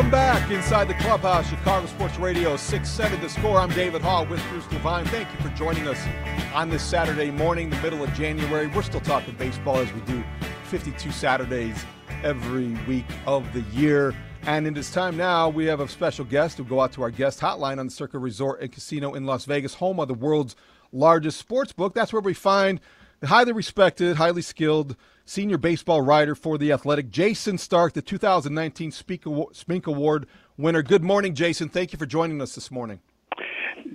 Welcome back inside the clubhouse, Chicago Sports Radio 6-7 the score. I'm David Haugh with Bruce Levine. Thank you for joining us on this Saturday morning, the middle of January. We're still talking baseball as we do 52 Saturdays every week of the year. And it is time now. We have a special guest who go out to our guest hotline on the Circa Resort and Casino in Las Vegas, home of the world's largest sports book. That's where we find the highly respected, highly skilled senior baseball writer for The Athletic, Jayson Stark, the 2019 Spink Award winner. Good morning, Jason. Thank you for joining us this morning.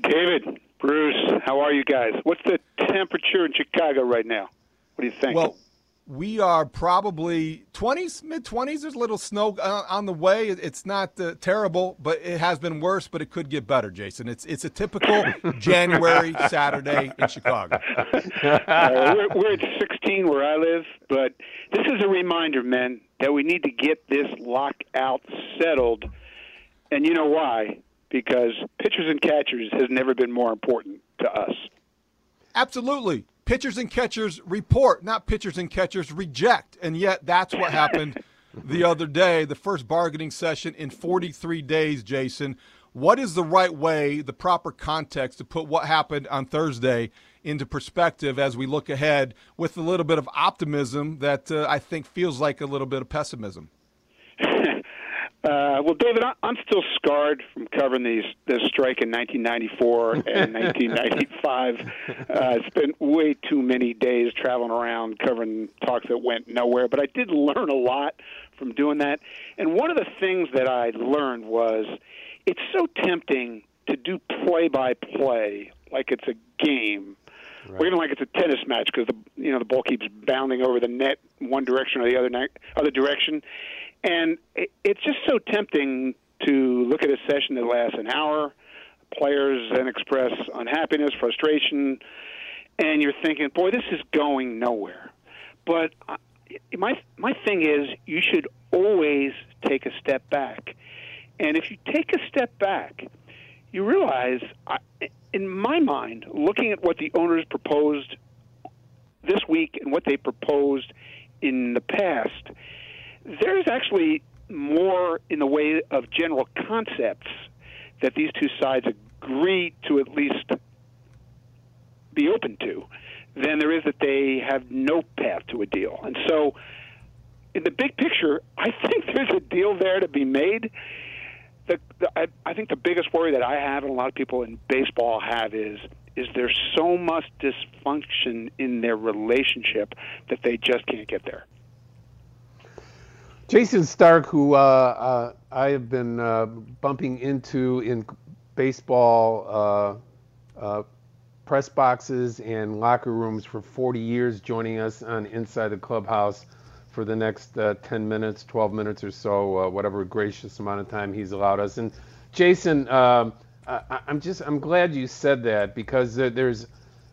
David, Bruce, how are you guys? What's the temperature in Chicago right now? What do you think? Well, we are probably 20s, mid 20s. There's a little snow uh, on the way. It's not uh, terrible, but it has been worse. But it could get better, Jason. It's it's a typical January Saturday in Chicago. uh, we're, we're at 16 where I live, but this is a reminder, men, that we need to get this lockout settled. And you know why? Because pitchers and catchers has never been more important to us. Absolutely pitchers and catchers report, not pitchers and catchers reject. And yet that's what happened the other day, the first bargaining session in 43 days, Jason. What is the right way, the proper context to put what happened on Thursday into perspective as we look ahead with a little bit of optimism that uh, I think feels like a little bit of pessimism? Uh, well, David, I'm still scarred from covering these this strike in 1994 and 1995. Uh, spent way too many days traveling around covering talks that went nowhere, but I did learn a lot from doing that. And one of the things that I learned was it's so tempting to do play-by-play like it's a game. Right. Or even like it's a tennis match because the you know the ball keeps bounding over the net one direction or the other ne- other direction, and it, it's just so tempting to look at a session that lasts an hour. Players then express unhappiness, frustration, and you're thinking, boy, this is going nowhere. But my my thing is, you should always take a step back, and if you take a step back, you realize, in my mind, looking at what the owners proposed this week and what they proposed in the past, there's actually more in the way of general concepts that these two sides agree to at least be open to than there is that they have no path to a deal. And so, in the big picture, I think there's a deal there to be made. The, the, I, I think the biggest worry that I have, and a lot of people in baseball have, is is there so much dysfunction in their relationship that they just can't get there. Jayson Stark, who uh, uh, I have been uh, bumping into in baseball uh, uh, press boxes and locker rooms for 40 years, joining us on Inside the Clubhouse for the next uh, 10 minutes, 12 minutes or so, whatever gracious amount of time he's allowed us. And Jason, um, I, am just I'm glad you said that because there's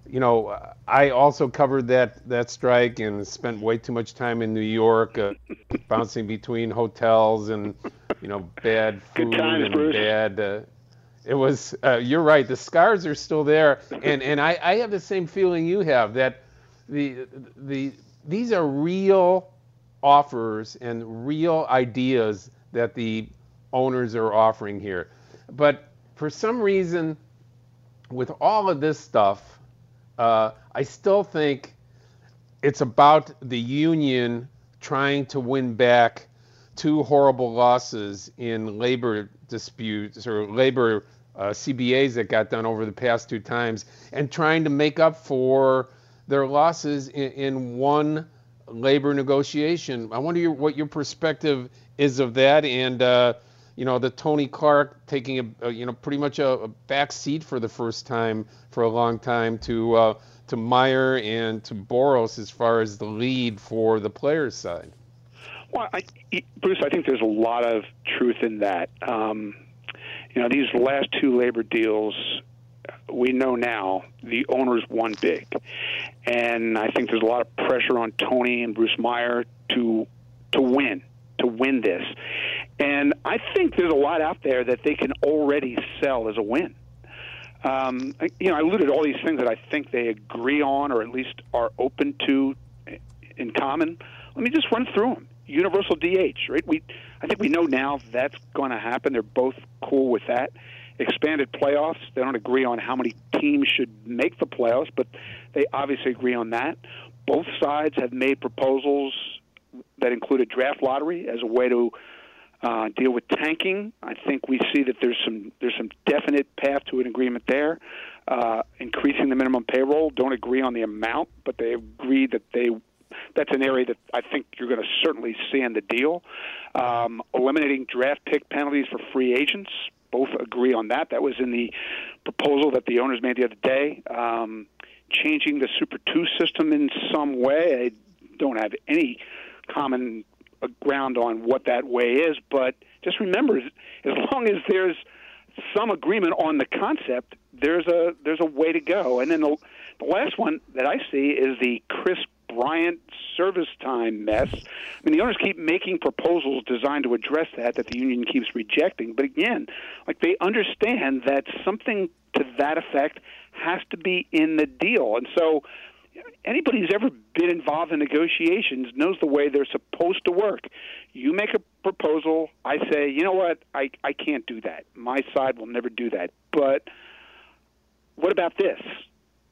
you know, I also covered that that strike and spent way too much time in New York, uh, bouncing between hotels and you know bad food times, and Bruce. bad. Uh, it was. Uh, you're right. The scars are still there, and and I, I have the same feeling you have that the the these are real offers and real ideas that the owners are offering here, but for some reason, with all of this stuff uh, I still think it's about the union trying to win back two horrible losses in labor disputes or labor uh, CBAs that got done over the past two times, and trying to make up for their losses in, in one labor negotiation. I wonder your, what your perspective is of that, and uh, you know the Tony Clark taking a, a you know pretty much a, a, back seat for the first time for a long time to uh, to Meyer and to Boras as far as the lead for the players' side. Well, I, Bruce, I think there's a lot of truth in that. Um, you know, these last two labor deals, we know now the owners won big, and I think there's a lot of pressure on Tony and Bruce Meyer to to win to win this. And I think there's a lot out there that they can already sell as a win. Um, you know, I alluded to all these things that I think they agree on, or at least are open to in common. Let me just run through them universal DH, right? We, I think we know now that's going to happen. They're both cool with that. Expanded playoffs. They don't agree on how many teams should make the playoffs, but they obviously agree on that. Both sides have made proposals that include a draft lottery as a way to uh, deal with tanking. I think we see that there's some there's some definite path to an agreement there. Uh, increasing the minimum payroll. Don't agree on the amount, but they agree that they that's an area that I think you're going to certainly see in the deal. Um, eliminating draft pick penalties for free agents. Both agree on that. That was in the proposal that the owners made the other day. Um, changing the Super 2 system in some way. I don't have any common uh, ground on what that way is, but just remember, as long as there's some agreement on the concept, there's a there's a way to go. And then the, the last one that I see is the Kris Bryant service time mess. I mean, the owners keep making proposals designed to address that that the union keeps rejecting. But again, like they understand that something to that effect has to be in the deal. And so anybody who's ever been involved in negotiations knows the way they're supposed to work. You make a proposal, I say, you know what, I, I can't do that. My side will never do that. But what about this?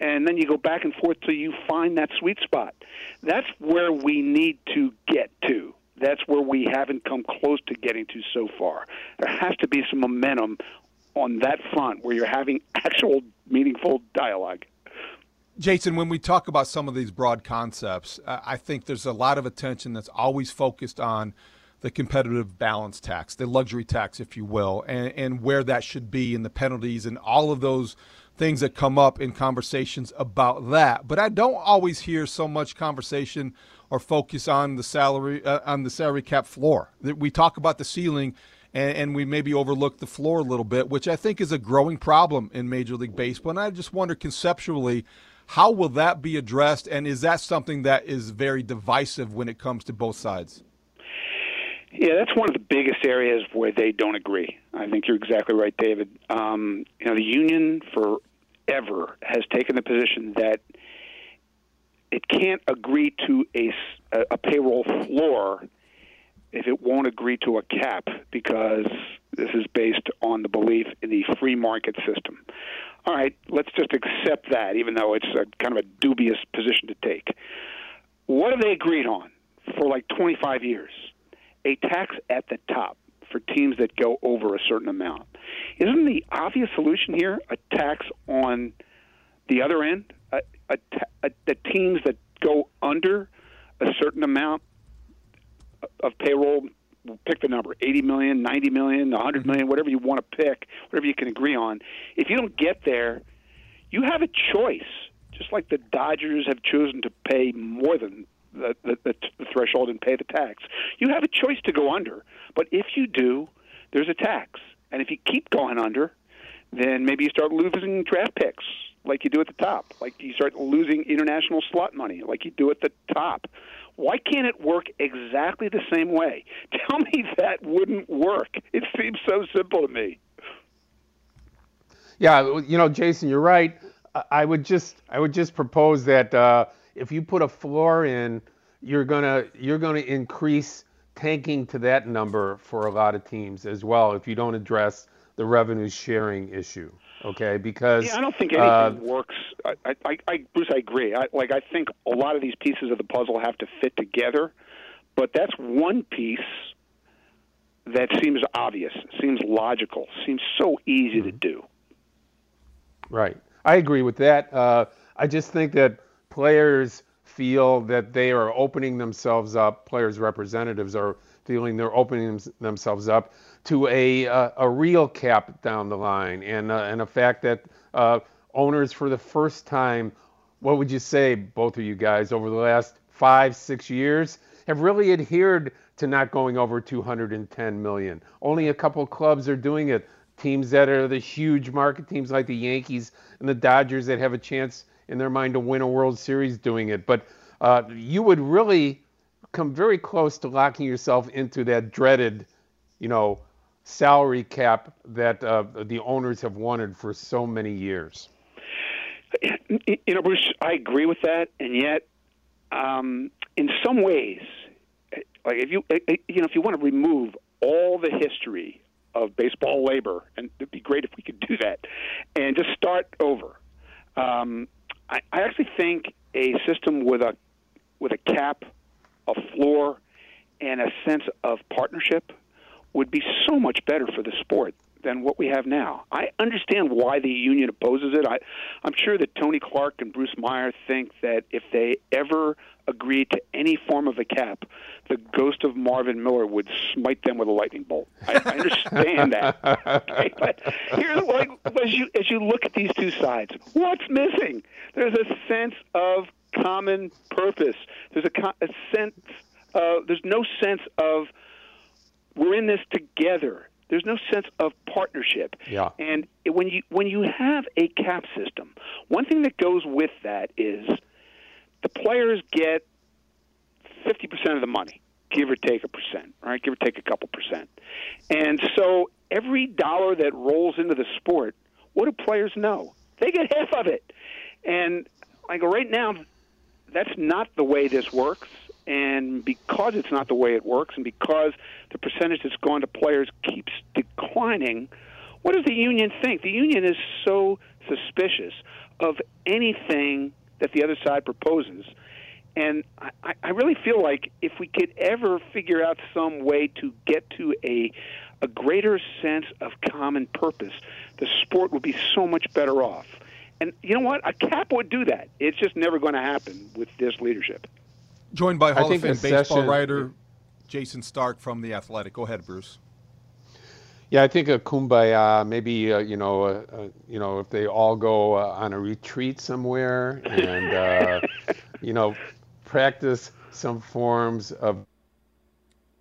and then you go back and forth till you find that sweet spot. That's where we need to get to. That's where we haven't come close to getting to so far. There has to be some momentum on that front where you're having actual meaningful dialogue. Jason, when we talk about some of these broad concepts, I think there's a lot of attention that's always focused on the competitive balance tax, the luxury tax, if you will, and, and where that should be and the penalties and all of those things that come up in conversations about that. But I don't always hear so much conversation or focus on the salary uh, on the salary cap floor. We talk about the ceiling and, and, we maybe overlook the floor a little bit, which I think is a growing problem in Major League Baseball. And I just wonder conceptually, how will that be addressed? And is that something that is very divisive when it comes to both sides? Yeah, that's one of the biggest areas where they don't agree. I think you're exactly right, David. Um, you know, the union forever has taken the position that it can't agree to a, a payroll floor if it won't agree to a cap because this is based on the belief in the free market system. All right, let's just accept that, even though it's a kind of a dubious position to take. What have they agreed on for like 25 years? a tax at the top for teams that go over a certain amount. Isn't the obvious solution here a tax on the other end? A, a, a, the teams that go under a certain amount of payroll, pick the number 80 million, 90 million, 100 million, mm-hmm. whatever you want to pick, whatever you can agree on. If you don't get there, you have a choice. Just like the Dodgers have chosen to pay more than the, the, the, the threshold and pay the tax. You have a choice to go under, but if you do, there's a tax. And if you keep going under, then maybe you start losing draft picks like you do at the top, like you start losing international slot money like you do at the top. Why can't it work exactly the same way? Tell me that wouldn't work. It seems so simple to me. Yeah, you know, Jason, you're right. I would just I would just propose that uh, if you put a floor in, you're gonna you're gonna increase tanking to that number for a lot of teams as well if you don't address the revenue sharing issue. Okay, because yeah, I don't think anything uh, works. I, I, I, Bruce, I agree. I, like I think a lot of these pieces of the puzzle have to fit together, but that's one piece that seems obvious, seems logical, seems so easy mm-hmm. to do. Right. I agree with that. Uh, I just think that players feel that they are opening themselves up, players' representatives are feeling they're opening themselves up to a, uh, a real cap down the line and, uh, and a fact that uh, owners for the first time, what would you say, both of you guys, over the last five, six years, have really adhered to not going over 210 million. Only a couple clubs are doing it. Teams that are the huge market teams like the Yankees and the Dodgers that have a chance in their mind to win a World Series doing it. But uh, you would really come very close to locking yourself into that dreaded, you know, salary cap that uh, the owners have wanted for so many years. You know, Bruce, I agree with that, and yet, um, in some ways, like if you you know if you want to remove all the history of baseball labor, and it'd be great if we could do that, and just start over. Um, I, I actually think a system with a with a cap, a floor, and a sense of partnership would be so much better for the sport than what we have now. I understand why the union opposes it. I, I'm sure that Tony Clark and Bruce Meyer think that if they ever agreed to any form of a cap, the ghost of Marvin Miller would smite them with a lightning bolt. I, I understand that. Okay? But here's like as you as you look at these two sides, what's missing? There's a sense of common purpose. There's a, a sense. Uh, there's no sense of we're in this together. There's no sense of partnership. Yeah. And when you when you have a cap system, one thing that goes with that is the players get 50% of the money, give or take a percent, right? Give or take a couple percent. And so every dollar that rolls into the sport, what do players know? They get half of it. And like right now, that's not the way this works. And because it's not the way it works, and because the percentage that's gone to players keeps declining, what does the union think? The union is so suspicious of anything that the other side proposes. And I, I really feel like if we could ever figure out some way to get to a a greater sense of common purpose, the sport would be so much better off. And you know what? A cap would do that. It's just never going to happen with this leadership. Joined by Hall of Fame baseball session, writer Jayson Stark from The Athletic. Go ahead, Bruce. Yeah, I think a kumbaya. Maybe uh, you know, uh, uh, you know, if they all go uh, on a retreat somewhere and uh, you know, practice some forms of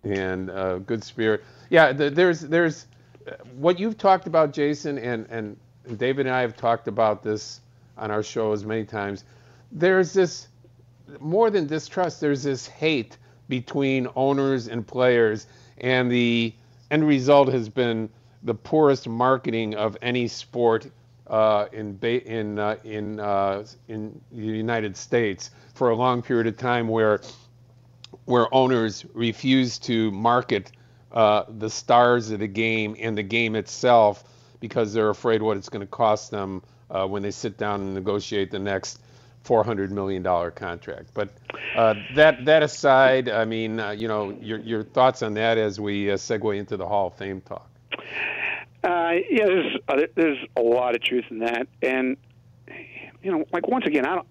and uh, good spirit. Yeah, th- there's there's what you've talked about, Jason, and and David and I have talked about this on our shows many times. There's this more than distrust. There's this hate between owners and players, and the end result has been the poorest marketing of any sport uh, in in uh, in uh, in the United States for a long period of time, where where owners refuse to market uh, the stars of the game and the game itself because they're afraid what it's going to cost them uh, when they sit down and negotiate the next $400 million contract. But uh, that that aside, I mean, uh, you know, your your thoughts on that as we uh, segue into the Hall of Fame talk. Uh, yeah, there's uh, there's a lot of truth in that, and you know, like once again, I don't.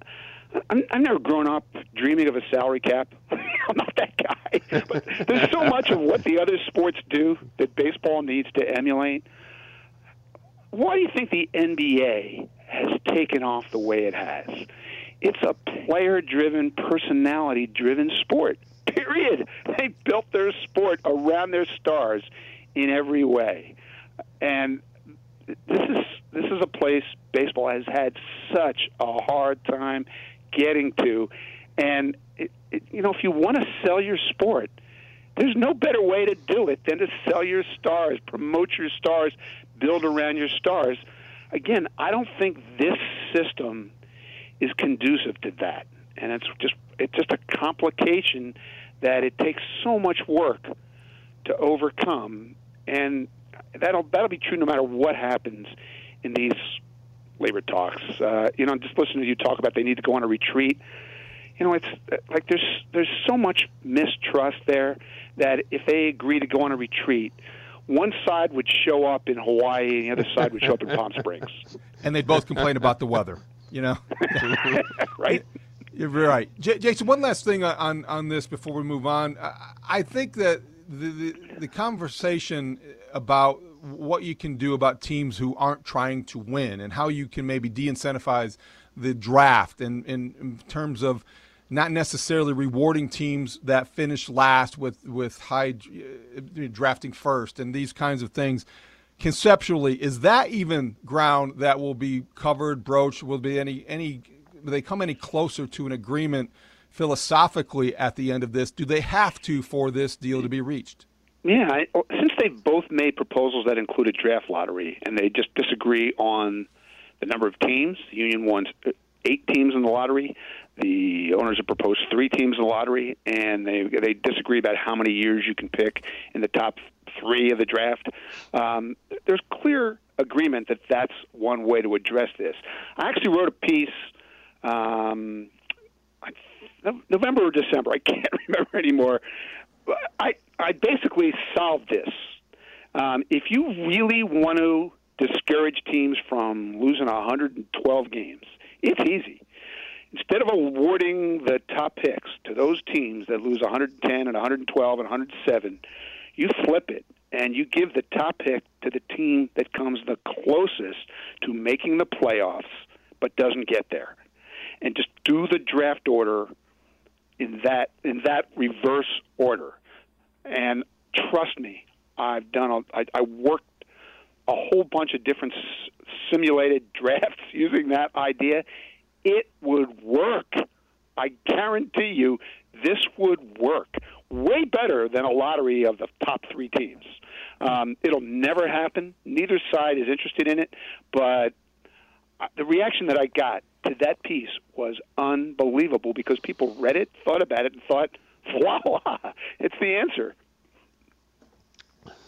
I'm, I've never grown up dreaming of a salary cap. I'm not that guy. But there's so much of what the other sports do that baseball needs to emulate. Why do you think the NBA has taken off the way it has? It's a player driven, personality driven sport. Period. They built their sport around their stars in every way. And this is this is a place baseball has had such a hard time getting to. And it, it, you know, if you want to sell your sport, there's no better way to do it than to sell your stars, promote your stars, build around your stars. Again, I don't think this system is conducive to that, and it's just it's just a complication that it takes so much work to overcome, and that'll that'll be true no matter what happens in these labor talks. Uh, you know, just listening to you talk about they need to go on a retreat. you know, it's like there's there's so much mistrust there that if they agree to go on a retreat, one side would show up in Hawaii and the other side would show up in Palm Springs. And they'd both complain about the weather, you know? right? You're right. J- Jason, one last thing on, on this before we move on. I think that the, the, the conversation about what you can do about teams who aren't trying to win and how you can maybe de incentivize the draft and in, in terms of not necessarily rewarding teams that finish last with with high uh, drafting first and these kinds of things. Conceptually, is that even ground that will be covered, broached? Will be any any? Will they come any closer to an agreement philosophically at the end of this? Do they have to for this deal to be reached? Yeah, I, since they've both made proposals that include a draft lottery, and they just disagree on the number of teams. The union wants eight teams in the lottery. The owners have proposed three teams in the lottery, and they they disagree about how many years you can pick in the top three of the draft. Um, there's clear agreement that that's one way to address this. I actually wrote a piece. Um, November or December, I can't remember anymore. I I basically solved this. Um, if you really want to discourage teams from losing 112 games, it's easy instead of awarding the top picks to those teams that lose 110 and 112 and 107, you flip it and you give the top pick to the team that comes the closest to making the playoffs but doesn't get there. And just do the draft order in that in that reverse order. And trust me, I've done a, I, I worked a whole bunch of different s- simulated drafts using that idea it would work. I guarantee you this would work way better than a lottery of the top three teams. Um, it'll never happen. Neither side is interested in it, but uh, the reaction that I got to that piece was unbelievable because people read it, thought about it, and thought, voila, it's the answer.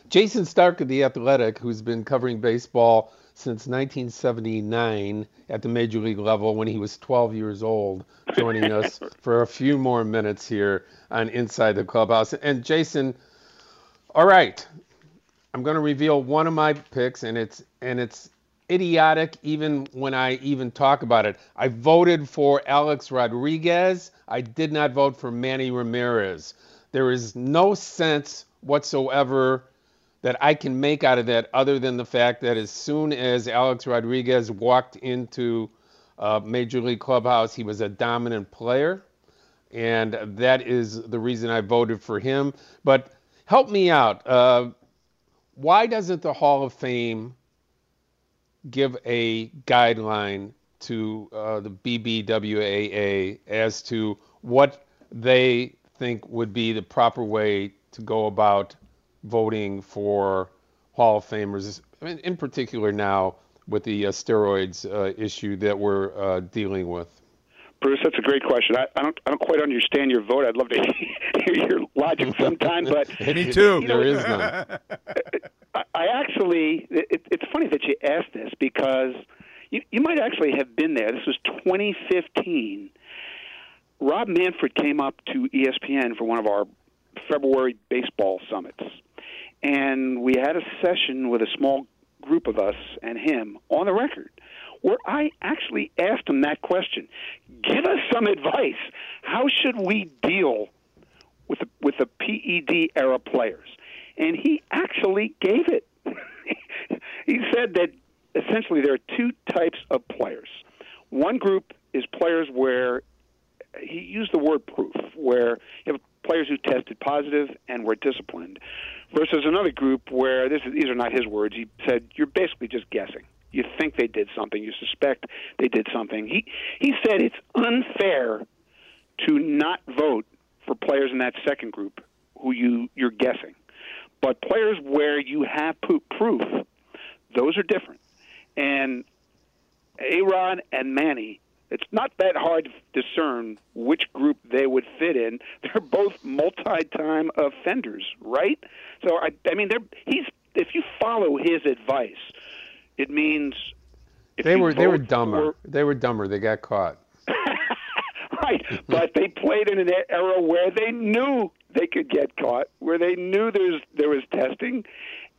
Jayson Stark of The Athletic, who's been covering baseball since 1979 at the major league level when he was 12 years old, joining us for a few more minutes here on Inside the Clubhouse. And Jason, all right, I'm going to reveal one of my picks, and it's and it's idiotic even when I even talk about it. I voted for Alex Rodriguez. I did not vote for Manny Ramirez. There is no sense whatsoever that I can make out of that other than the fact that as soon as Alex Rodriguez walked into uh, Major League Clubhouse, he was a dominant player. And that is the reason I voted for him. But help me out. Uh, why doesn't the Hall of Fame give a guideline to uh, the BBWAA as to what they think would be the proper way to go about voting for Hall of Famers, I mean, in particular now with the uh, steroids uh, issue that we're uh, dealing with? Bruce, that's a great question. I, I, don't, I don't quite understand your vote. I'd love to hear your logic sometime, but me too. There is none. I, I actually, it, it's funny that you asked this because you, you might actually have been there. This was 2015. Rob Manfred came up to ESPN for one of our February baseball summits and we had a session with a small group of us and him on the record where I actually asked him that question. Give us some advice. How should we deal with the, with the PED era players? And he actually gave it. he said that essentially there are two types of players. One group is players where he used the word proof, where you have players who tested positive and were disciplined versus another group where this is, these are not his words. He said you're basically just guessing. You think they did something. You suspect they did something. He he said it's unfair to not vote for players in that second group who you you're guessing, but players where you have proof, those are different. And A Rod and Manny it's not that hard to discern which group they would fit in. They're both multi-time offenders, right? So I, I mean, they're he's if you follow his advice, it means they were they were dumber. For, they were dumber. They got caught. right. but they played in an era where they knew they could get caught, where they knew there's there was testing,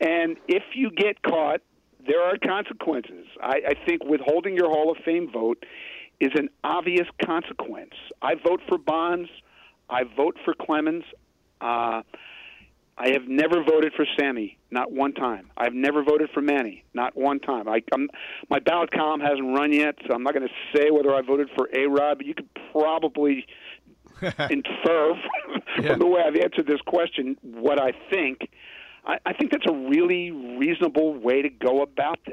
and if you get caught, there are consequences. I, I think withholding your Hall of Fame vote is an obvious consequence. I vote for Bonds. I vote for Clemens. Uh, I have never voted for Sammy, not one time. I've never voted for Manny, not one time. I, I'm, my ballot column hasn't run yet, so I'm not going to say whether I voted for A Rod, but you could probably infer from Yeah. the way I've answered this question what I think. I, I think that's a really reasonable way to go about this.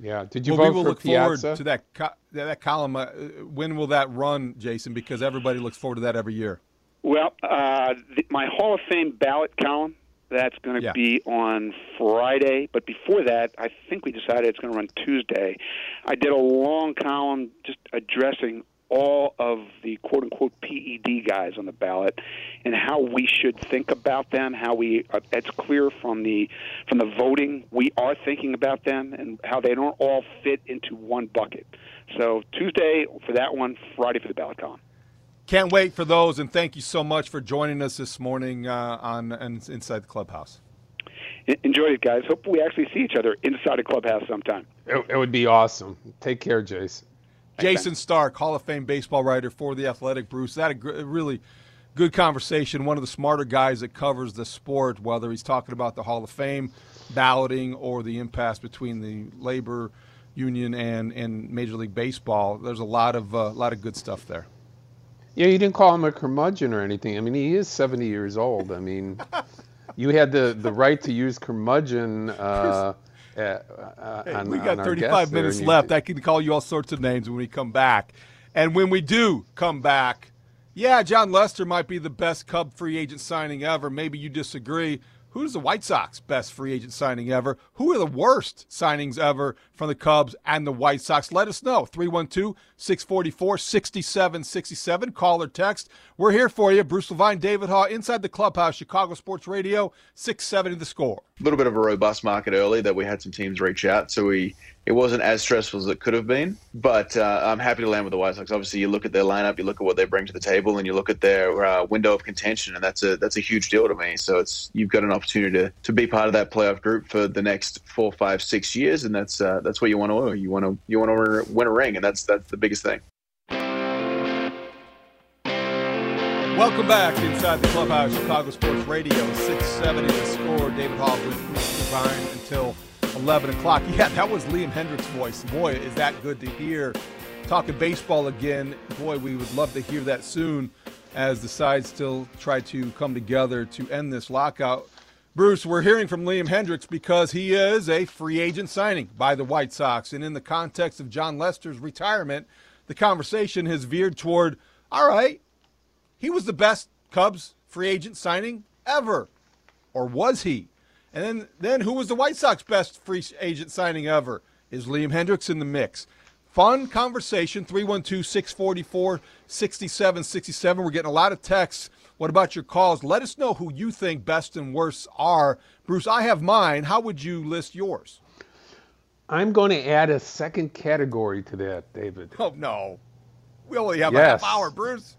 Yeah. Did you well, we vote will for look Piazza? forward to that co- that column. Uh, when will that run, Jason? Because everybody looks forward to that every year. Well, uh, the, my Hall of Fame ballot column that's going to Yeah. be on Friday, but before that, I think we decided it's going to run Tuesday. I did a long column just addressing all of the quote unquote PED guys on the ballot and how we should think about them. How we uh, it's clear from the from the voting we are thinking about them and how they don't all fit into one bucket. So Tuesday for that one, Friday for the ballot column. Can't wait for those, and thank you so much for joining us this morning uh, on, on Inside the Clubhouse. Enjoy it, guys. Hope we actually see each other inside a clubhouse sometime. It, it would be awesome. Take care, Jason. Jayson Stark, Hall of Fame baseball writer for The Athletic. Bruce, that a, gr- really good conversation. One of the smarter guys that covers the sport, whether he's talking about the Hall of Fame balloting or the impasse between the labor union and, and Major League Baseball. There's a lot of uh, lot of good stuff there. Yeah, you didn't call him a curmudgeon or anything. I mean, he is 70 years old. I mean, you had the, the right to use curmudgeon. Uh, uh, uh, Hey, on, we got our 35 minutes left. I can call you all sorts of names when we come back. And when we do come back, yeah, Jon Lester might be the best Cub free agent signing ever. Maybe you disagree. Who's the White Sox best free agent signing ever? Who are the worst signings ever from the Cubs and the White Sox? Let us know. 312 644 6767. Call or text. We're here for you. Bruce Levine, David Haugh, inside the clubhouse, Chicago Sports Radio, 670 the score. A little bit of a robust market early that we had some teams reach out. So we it wasn't as stressful as it could have been. But uh, I'm happy to land with the White Sox. Obviously, you look at their lineup, you look at what they bring to the table, and you look at their uh, window of contention, and that's a that's a huge deal to me. So it's you've got an opportunity to, to be part of that playoff group for the next four, five, six years, and that's uh, that's what you want to you want to you want to win a ring, and that's that's the biggest thing. Welcome back inside the clubhouse, Chicago Sports Radio, 670 the score. David Haugh with Bruce Levine until 11 o'clock. Yeah, that was Liam Hendriks's voice. Boy, is that good to hear. Talking baseball again. Boy, we would love to hear that soon as the sides still try to come together to end this lockout. Bruce, we're hearing from Liam Hendriks because he is a free agent signing by the White Sox. And in the context of Jon Lester's retirement, the conversation has veered toward all right, he was the best Cubs free agent signing ever. Or was he? And then, then who was the White Sox best free agent signing ever? Is Liam Hendriks in the mix? Fun conversation, 312 644 6767. We're getting a lot of texts. What about your calls? Let us know who you think best and worst are. Bruce, I have mine. How would you list yours? I'm going to add a second category to that, David. Oh, no. We only have Yes. a half hour, Bruce.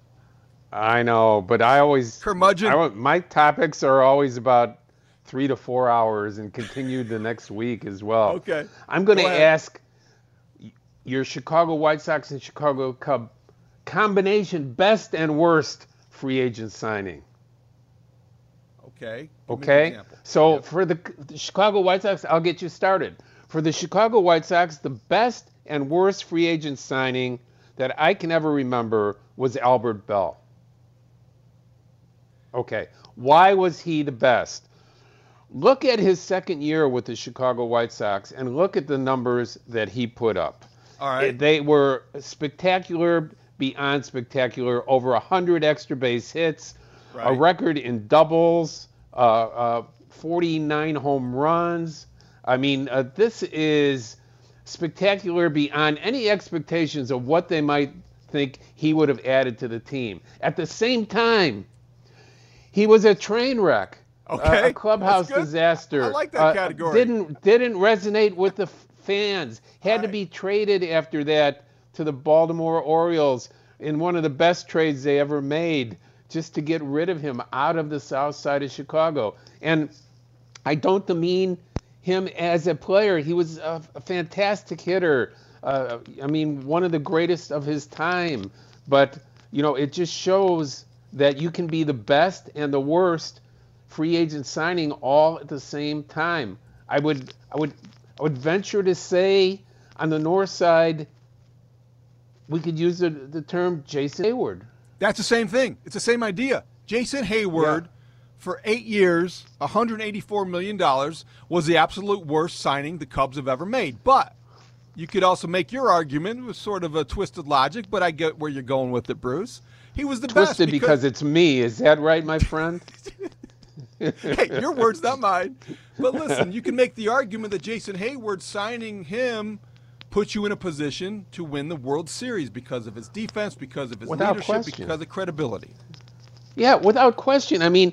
I know, but I always Curmudgeon. I, my topics are always about three to four hours and continued the next week as well. Okay. I'm going to ahead. ask your Chicago White Sox and Chicago Cub combination best and worst free agent signing. Okay. Give Okay. So for the, the Chicago White Sox, I'll get you started. For the Chicago White Sox, the best and worst free agent signing that I can ever remember was Albert Belle. Okay. Why was he the best? Look at his second year with the Chicago White Sox and look at the numbers that he put up. All right. They were spectacular, beyond spectacular. Over 100 extra base hits, a record in doubles, uh, uh, 49 home runs. I mean, uh, this is spectacular beyond any expectations of what they might think he would have added to the team. At the same time, he was a train wreck. Okay, a clubhouse disaster. I like that Uh, category. Didn't didn't resonate with the fans. Had to Right. be traded after that to the Baltimore Orioles. in one of the best trades they ever made just to get rid of him out of the south side of Chicago. And I don't demean him as a player. He was a, a fantastic hitter. Uh, I mean, one of the greatest of his time. But, you know, it just shows that you can be the best and the worst free agent signing all at the same time. I would I would I would venture to say on the north side we could use the, the term Jason Heyward. That's the same thing. It's the same idea. Jason Heyward yeah. for 8 years, 184 million dollars was the absolute worst signing the Cubs have ever made. But you could also make your argument with sort of a twisted logic, but I get where you're going with it, Bruce. He was the twisted best because, because it's me. Is that right, my friend? hey, your words, not mine. But listen, you can make the argument that Jason Heyward signing him puts you in a position to win the World Series because of his defense, because of his without leadership, question. because of credibility. Yeah, without question. I mean,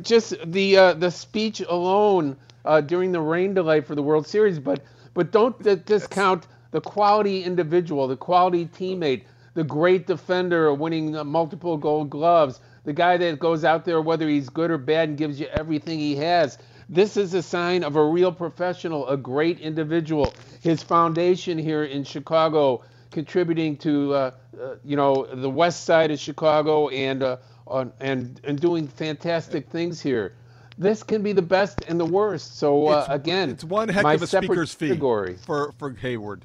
just the uh, the speech alone uh, during the rain delay for the World Series, but but don't discount the quality individual, the quality teammate, the great defender winning multiple Gold Gloves, the guy that goes out there whether he's good or bad and gives you everything he has. This is a sign of a real professional, a great individual. His foundation here in Chicago, contributing to uh, uh, you know the west side of Chicago and uh, on, and and doing fantastic things here. This can be the best and the worst. So uh, again, it's one heck of a speaker's fee for for Heyward.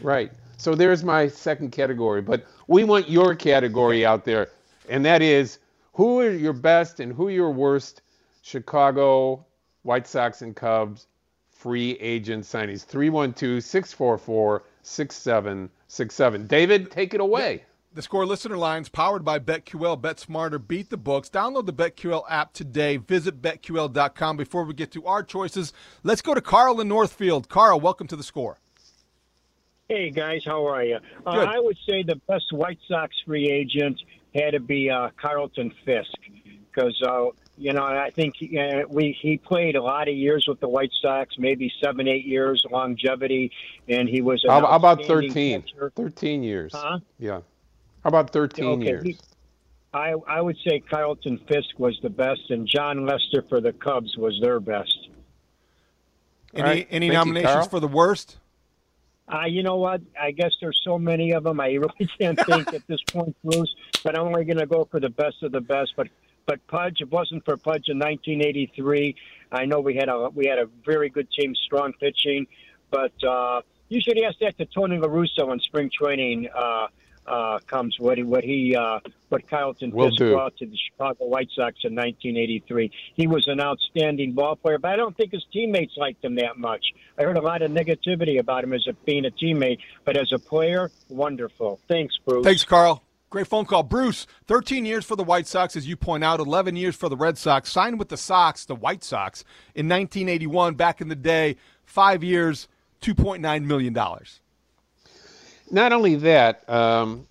Right. So there's my second category, but we want your category out there, and that is who are your best and who are your worst Chicago White Sox and Cubs free agent signings. 312 644 6767. David, take it away. The score listener lines powered by BetQL. Bet smarter, beat the books. Download the BetQL app today. Visit betql.com. Before we get to our choices, let's go to Carl in Northfield. Carl, welcome to the score. Hey guys, how are you? Uh, I would say the best White Sox free agent had to be uh, Carlton Fisk because uh, you know, I think uh, we he played a lot of years with the White Sox, maybe seven, eight years longevity, and he was. How, how, about thirteen? Catcher. Thirteen years. Huh? Yeah. How about thirteen okay, years? He, I I would say Carlton Fisk was the best, and Jon Lester for the Cubs was their best. Any right. any Thank nominations you, for the worst? Uh, you know what? I guess there's so many of them. I really can't think at this point, Bruce. But I'm only going to go for the best of the best. But but Pudge, it wasn't for Pudge in 1983, I know we had a we had a very good team, strong pitching. But uh, you should ask that to Tony La Russa when spring training uh, uh, comes. What he what he uh, what Carlton Fisk brought to the Chicago White Sox in 1983. He was an outstanding ball player, but I don't think his teammates liked him that much. I heard a lot of negativity about him as a, being a teammate, but as a player, wonderful. Thanks, Bruce. Thanks, Carl. Great phone call. Bruce, 13 years for the White Sox, as you point out, 11 years for the Red Sox. Signed with the Sox, the White Sox, in 1981, back in the day. Five years, $2.9 million. Not only that, um,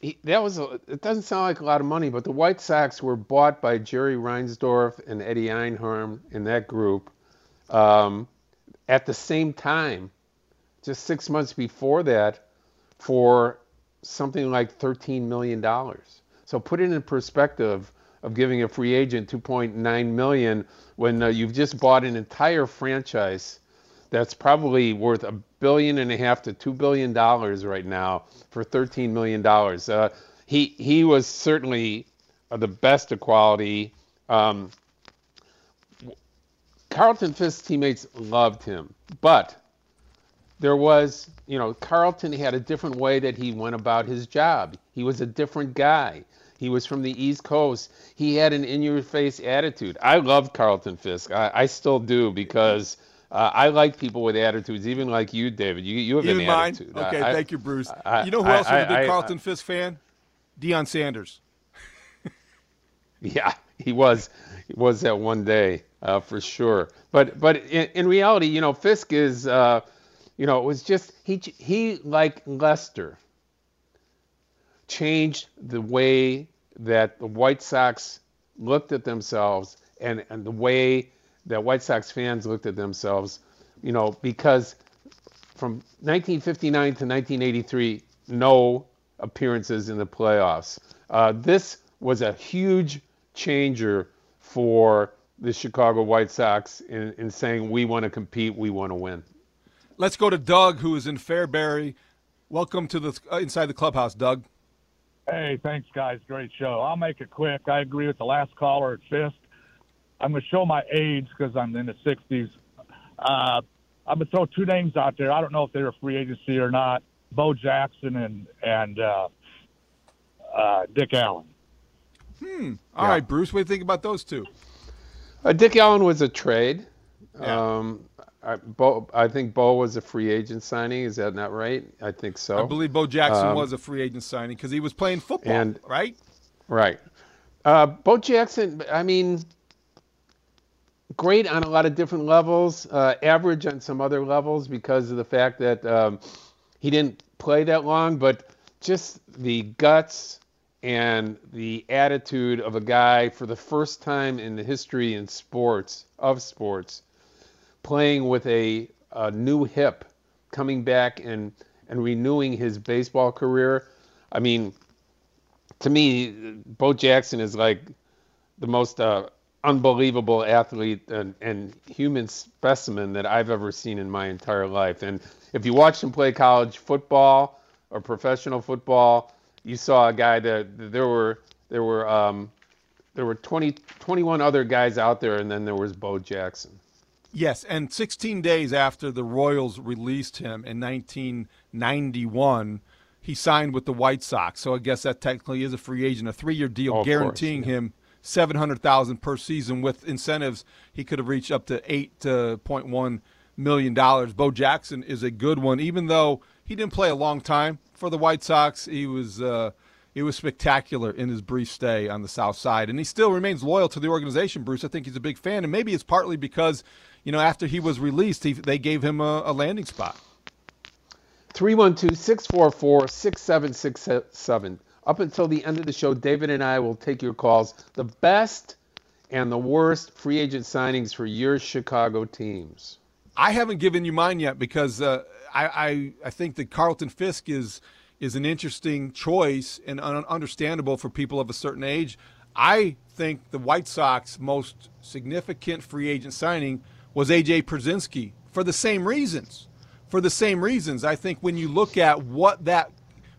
he, that was a, it doesn't sound like a lot of money, but the White Sox were bought by Jerry Reinsdorf and Eddie Einhorn in that group um, at the same time, just six months before that, for something like $13 million. So put it in perspective of giving a free agent 2.9 million when uh, you've just bought an entire franchise that's probably worth a billion and a half to two billion dollars right now for 13 million dollars. Uh, he he was certainly uh, the best of quality. Um, Carlton Fisk's teammates loved him, but there was, you know, Carlton had a different way that he went about his job. He was a different guy. He was from the East Coast. He had an in-your-face attitude. I loved Carlton Fisk. I, I still do because uh, I like people with attitudes, even like you, David. You, you have even an attitude. Okay, I, thank you, Bruce. I, you know who else was a big Carlton Fisk fan? Deion Sanders. yeah, he was. He was that one day uh, for sure. But but in, in, reality, you know, Fisk is. Uh, you know, it was just he he like Lester changed the way that the White Sox looked at themselves and, and the way that White Sox fans looked at themselves, you know, because from 1959 to 1983, no appearances in the playoffs. Uh, this was a huge changer for the Chicago White Sox in, in saying we want to compete, we want to win. Let's go to Doug, who is in Fairbury. Welcome to the uh, inside the clubhouse, Doug. Hey, thanks, guys. Great show. I'll make it quick. I agree with the last caller at Fisk. I'm going to show my age because I'm in the 60s. Uh, I'm going to throw two names out there. I don't know if they're a free agency or not. Bo Jackson and and uh, uh, Dick Allen. Hmm. All yeah. right, Bruce. What do you think about those two? Uh, Dick Allen was a trade. Yeah. Um, I, Bo, I think Bo was a free agent signing. Is that not right? I think so. I believe Bo Jackson um, was a free agent signing because he was playing football, and, right? Right. Uh, Bo Jackson. I mean, great on a lot of different levels. Uh, average on some other levels because of the fact that um, he didn't play that long, but just the guts and the attitude of a guy for the first time in the history in sports of sports playing with a, a new hip coming back and and renewing his baseball career i mean to me bo jackson is like the most uh, unbelievable athlete and, and human specimen that i've ever seen in my entire life and if you watched him play college football or professional football you saw a guy that there were there were um, there were 20, 21 other guys out there, and then there was Bo Jackson. Yes, and 16 days after the Royals released him in 1991, he signed with the White Sox. So I guess that technically is a free agent, a three-year deal, oh, guaranteeing course, yeah. him 700,000 per season with incentives. He could have reached up to 8.1 million dollars. Bo Jackson is a good one, even though he didn't play a long time for the White Sox. He was uh, he was spectacular in his brief stay on the South Side, and he still remains loyal to the organization. Bruce, I think he's a big fan, and maybe it's partly because you know after he was released, he, they gave him a, a landing spot. 312-644-6767. Up until the end of the show, David and I will take your calls. The best and the worst free agent signings for your Chicago teams. I haven't given you mine yet because uh, I, I, I think that Carlton Fisk is is an interesting choice and un- understandable for people of a certain age. I think the White Sox most significant free agent signing was AJ Pierzynski for the same reasons. For the same reasons, I think when you look at what that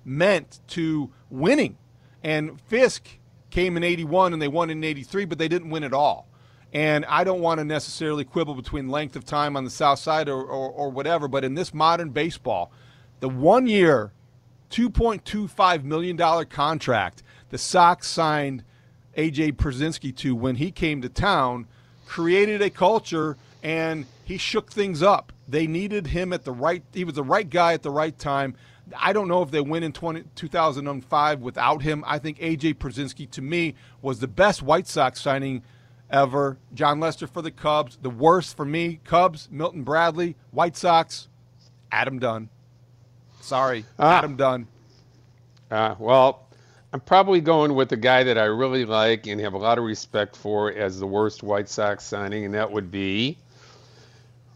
meant to winning, and Fisk came in 81 and they won in 83, but they didn't win at all. And I don't want to necessarily quibble between length of time on the South Side or, or, or whatever, but in this modern baseball, the one year, $2.25 million contract the Sox signed A.J. Pierzynski to when he came to town created a culture and he shook things up. They needed him at the right he was the right guy at the right time. I don't know if they win in 20, 2005 without him. I think AJ Pierzynski to me was the best White Sox signing ever. Jon Lester for the Cubs. The worst for me, Cubs, Milton Bradley, White Sox, Adam Dunn. Sorry, ah. Adam Dunn. Uh, well, I'm probably going with the guy that I really like and have a lot of respect for as the worst White Sox signing, and that would be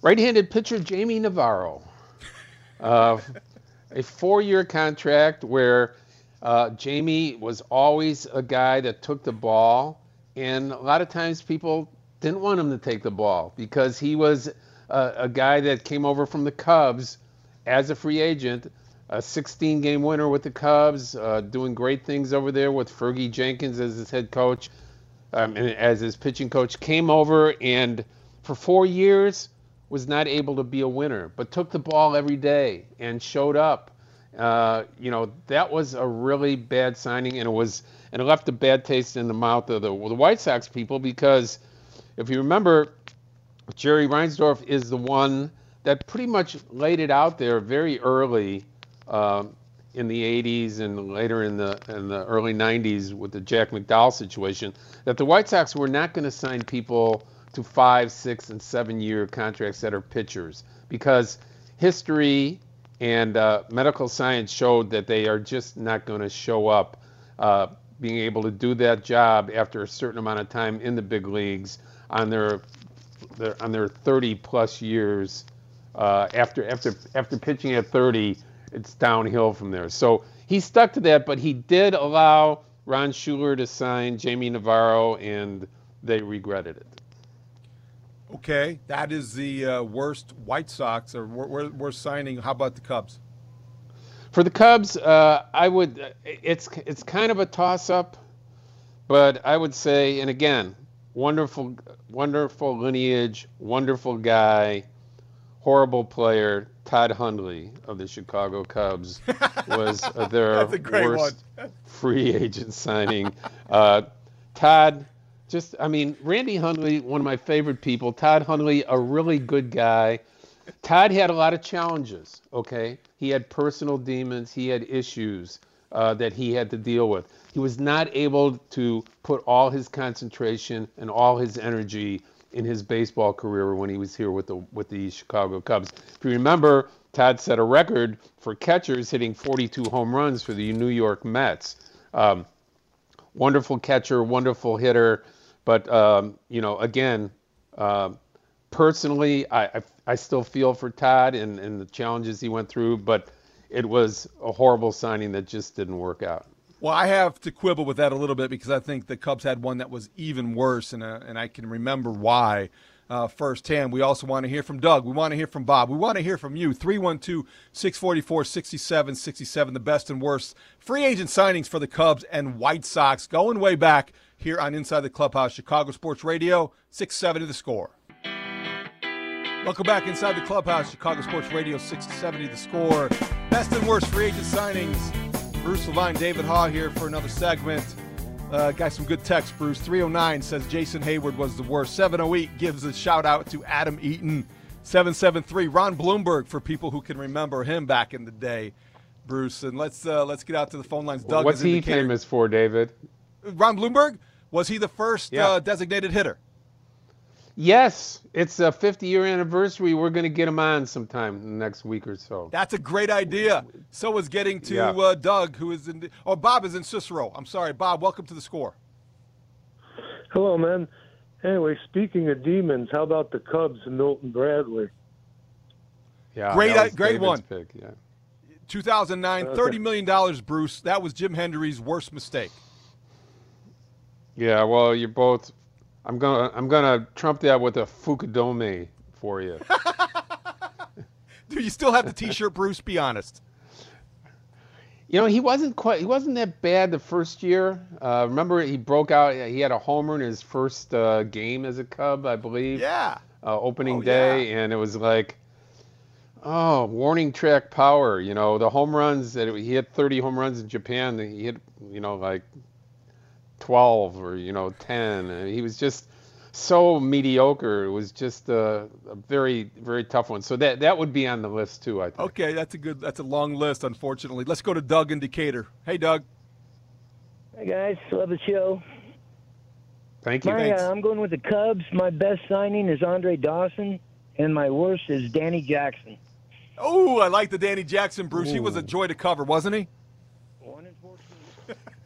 right-handed pitcher Jaime Navarro. Uh, a four-year contract where uh, Jaime was always a guy that took the ball and a lot of times people didn't want him to take the ball because he was a, a guy that came over from the Cubs as a free agent, a 16 game winner with the Cubs, uh, doing great things over there with Fergie Jenkins as his head coach um, and as his pitching coach. Came over and for four years was not able to be a winner, but took the ball every day and showed up. Uh, you know, that was a really bad signing, and it was and it left a bad taste in the mouth of the, the White Sox people because if you remember, Jerry Reinsdorf is the one that pretty much laid it out there very early um, in the 80s and later in the in the early 90s with the Jack McDowell situation that the White Sox were not going to sign people to five, six, and seven year contracts that are pitchers because history and uh, medical science showed that they are just not going to show up uh, being able to do that job after a certain amount of time in the big leagues on their, their on their 30 plus years. Uh, after after after pitching at 30, it's downhill from there. So he stuck to that, but he did allow Ron Schueler to sign Jaime Navarro, and they regretted it. Okay, that is the uh, worst White Sox or we're, we're signing. How about the Cubs? For the Cubs, uh, I would. It's it's kind of a toss-up, but I would say, and again, wonderful, wonderful lineage, wonderful guy, horrible player. Todd Hundley of the Chicago Cubs was uh, their worst free agent signing. Uh, Todd, just I mean, Randy Hundley, one of my favorite people. Todd Hundley, a really good guy. Todd had a lot of challenges. Okay, he had personal demons. He had issues uh, that he had to deal with. He was not able to put all his concentration and all his energy in his baseball career when he was here with the with the Chicago Cubs. If you remember, Todd set a record for catchers hitting 42 home runs for the New York Mets. Um, wonderful catcher, wonderful hitter, but um, you know, again, uh, personally, I, I, I still feel for Todd and and the challenges he went through, but it was a horrible signing that just didn't work out. Well, I have to quibble with that a little bit because I think the Cubs had one that was even worse, and uh, and I can remember why uh, firsthand. We also want to hear from Doug. We want to hear from Bob. We want to hear from you. 312 644 6767, the best and worst free agent signings for the Cubs and White Sox going way back here on Inside the Clubhouse, Chicago Sports Radio, 670 the score. Welcome back inside the clubhouse, Chicago Sports Radio 670 the score. Best and worst free agent signings. Bruce Levine, David Haugh here for another segment. Uh, got some good text. Bruce 309 says Jason Heyward was the worst. 708 gives a shout out to Adam Eaton. 773 Ron Blomberg for people who can remember him back in the day. Bruce, and let's uh, let's get out to the phone lines. Doug, what's he famous for, David? Ron Blomberg was he the first yeah. uh, designated hitter? Yes, it's a 50 year anniversary. We're going to get him on sometime next week or so. That's a great idea. So is getting to yeah. uh, Doug, who is in, or Bob is in Cicero. I'm sorry, Bob. Welcome to the score. Hello, man. Anyway, speaking of demons, how about the Cubs and Milton Bradley? Yeah, great, great David's one. Pick, yeah. 2009, $30 million, Bruce. That was Jim Hendry's worst mistake. Yeah, well, you're both I'm gonna I'm gonna trump that with a Fukudome for you. Do you still have the T-shirt, Bruce? Be honest. You know, he wasn't quite he wasn't that bad the first year. Uh, remember, he broke out. He had a homer in his first uh, game as a Cub, I believe. Yeah. Uh, opening oh, day, yeah. and it was like, oh, warning track power. You know, the home runs that he hit 30 home runs in Japan. He hit, you know, like 12 or you know 10 and he was just so mediocre. It was just a, a, very very tough one. So that that would be on the list too i think. Okay that's a good that's a long list unfortunately. Let's go to doug in decatur. Hey doug. Hey guys. Love the show. Thank you. My, uh, i'm going with the cubs. My best signing is andre dawson and my worst is danny jackson. Oh i like the danny jackson bruce. Ooh. he was a joy to cover wasn't he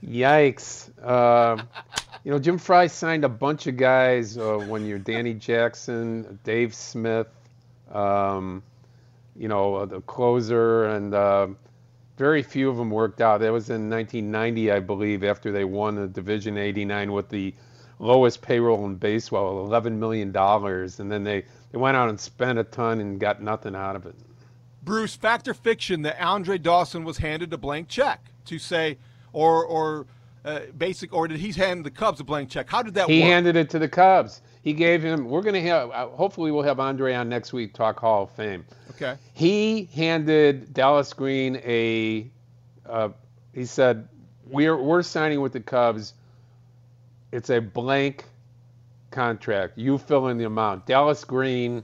Yikes. Uh, you know, Jim Frey signed a bunch of guys uh, when you're Danny Jackson, Dave Smith, um, you know, uh, the closer, and uh, very few of them worked out. That was in 1990, I believe, after they won the Division 89 with the lowest payroll in baseball, $11 million. And then they, they went out and spent a ton and got nothing out of it. Bruce, fact or fiction that Andre Dawson was handed a blank check to say – or or uh, basic, or did he hand the Cubs a blank check? How did that he work? He handed it to the Cubs. He gave him. We're going to have. Uh, hopefully, we'll have Andre on next week. Talk Hall of Fame. Okay. He handed Dallas Green a. Uh, he said, "We're we're signing with the Cubs. It's a blank contract. You fill in the amount." Dallas Green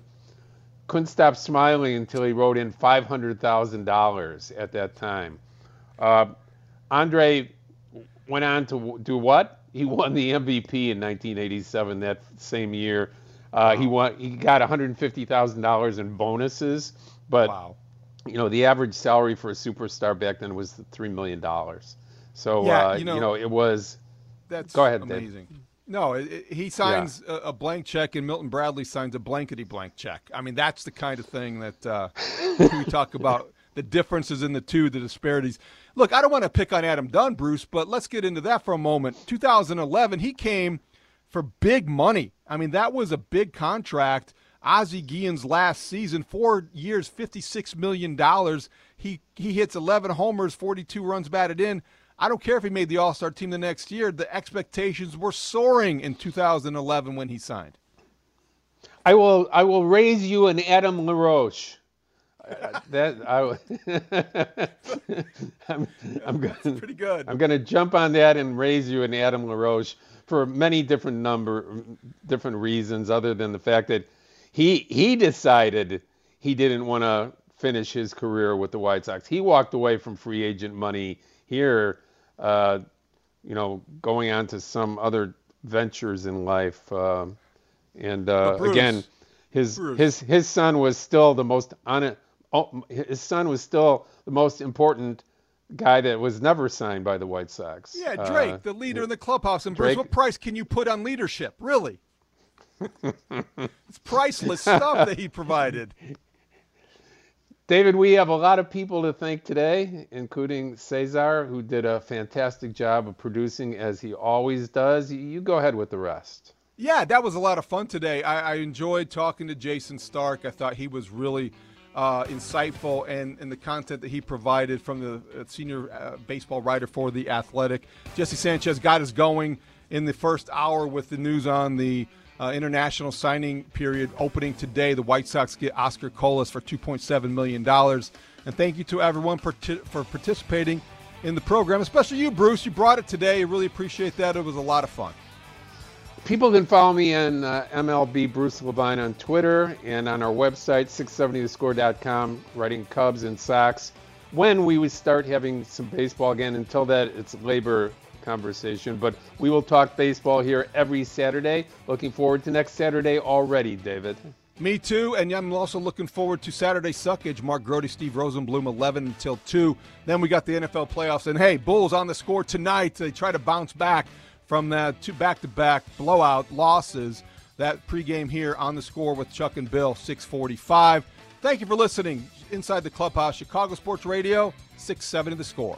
couldn't stop smiling until he wrote in five hundred thousand dollars at that time. Andre went on to do what? He won the MVP in 1987. That same year, uh, he won. He got 150 thousand dollars in bonuses, but wow. you know the average salary for a superstar back then was three million dollars. So yeah, uh, you, know, you, know, it was. That's go ahead, amazing. Dave. No, it, it, he signs yeah. a, a, blank check, and Milton Bradley signs a blankety blank check. I mean, that's the kind of thing that uh, we talk about the differences in the two, the disparities. Look, I don't want to pick on Adam Dunn, Bruce, but let's get into that for a moment. 2011, he came for big money. I mean, that was a big contract. Ozzie Guillen's last season, four years, $56 million. He, he hits 11 homers, 42 runs batted in. I don't care if he made the All Star team the next year. The expectations were soaring in 2011 when he signed. I will I will raise you an Adam LaRoche. That I, I'm, I'm going pretty good. I'm going to jump on that and raise you an Adam LaRoche for many different number different reasons, other than the fact that he he decided he didn't want to finish his career with the White Sox. He walked away from free agent money here, uh, you know, going on to some other ventures in life. Uh, and uh, again, his Bruce. his his son was still the most on oh, his son was still the most important guy that was never signed by the White Sox. Yeah, Drake, Uh, the leader in the clubhouse. And Bruce, Drake- what price can you put on leadership? Really? it's priceless stuff that he provided. David, we have a lot of people to thank today, including Cesar, who did a fantastic job of producing as he always does. You- You go ahead with the rest. Yeah, that was a lot of fun today. I, I enjoyed talking to Jayson Stark. I thought he was really uh, insightful and, and the content that he provided from the uh, senior uh, baseball writer for The Athletic. Jesse Sanchez got us going in the first hour with the news on the uh, international signing period opening today. The White Sox get Oscar Colas for $2.7 million. And thank you to everyone for, for participating in the program, especially you, Bruce. You brought it today. I really appreciate that. It was a lot of fun. People can follow me on uh, MLB Bruce Levine on Twitter and on our website, 670thescore.com, writing Cubs and Sox. When we would start having some baseball again, until that, it's labor conversation. But we will talk baseball here every Saturday. Looking forward to next Saturday already, David. Me too, and I'm also looking forward to Saturday Suckage. Mark Grote, Steve Rosenbloom, 11 until 2. Then we got the NFL playoffs, and hey, Bulls on the score tonight. They try to bounce back from that two back-to-back blowout losses. That pregame here on the score with Chuck and Bill, 645. Thank you for listening. Inside the Clubhouse, Chicago Sports Radio, 670 the score.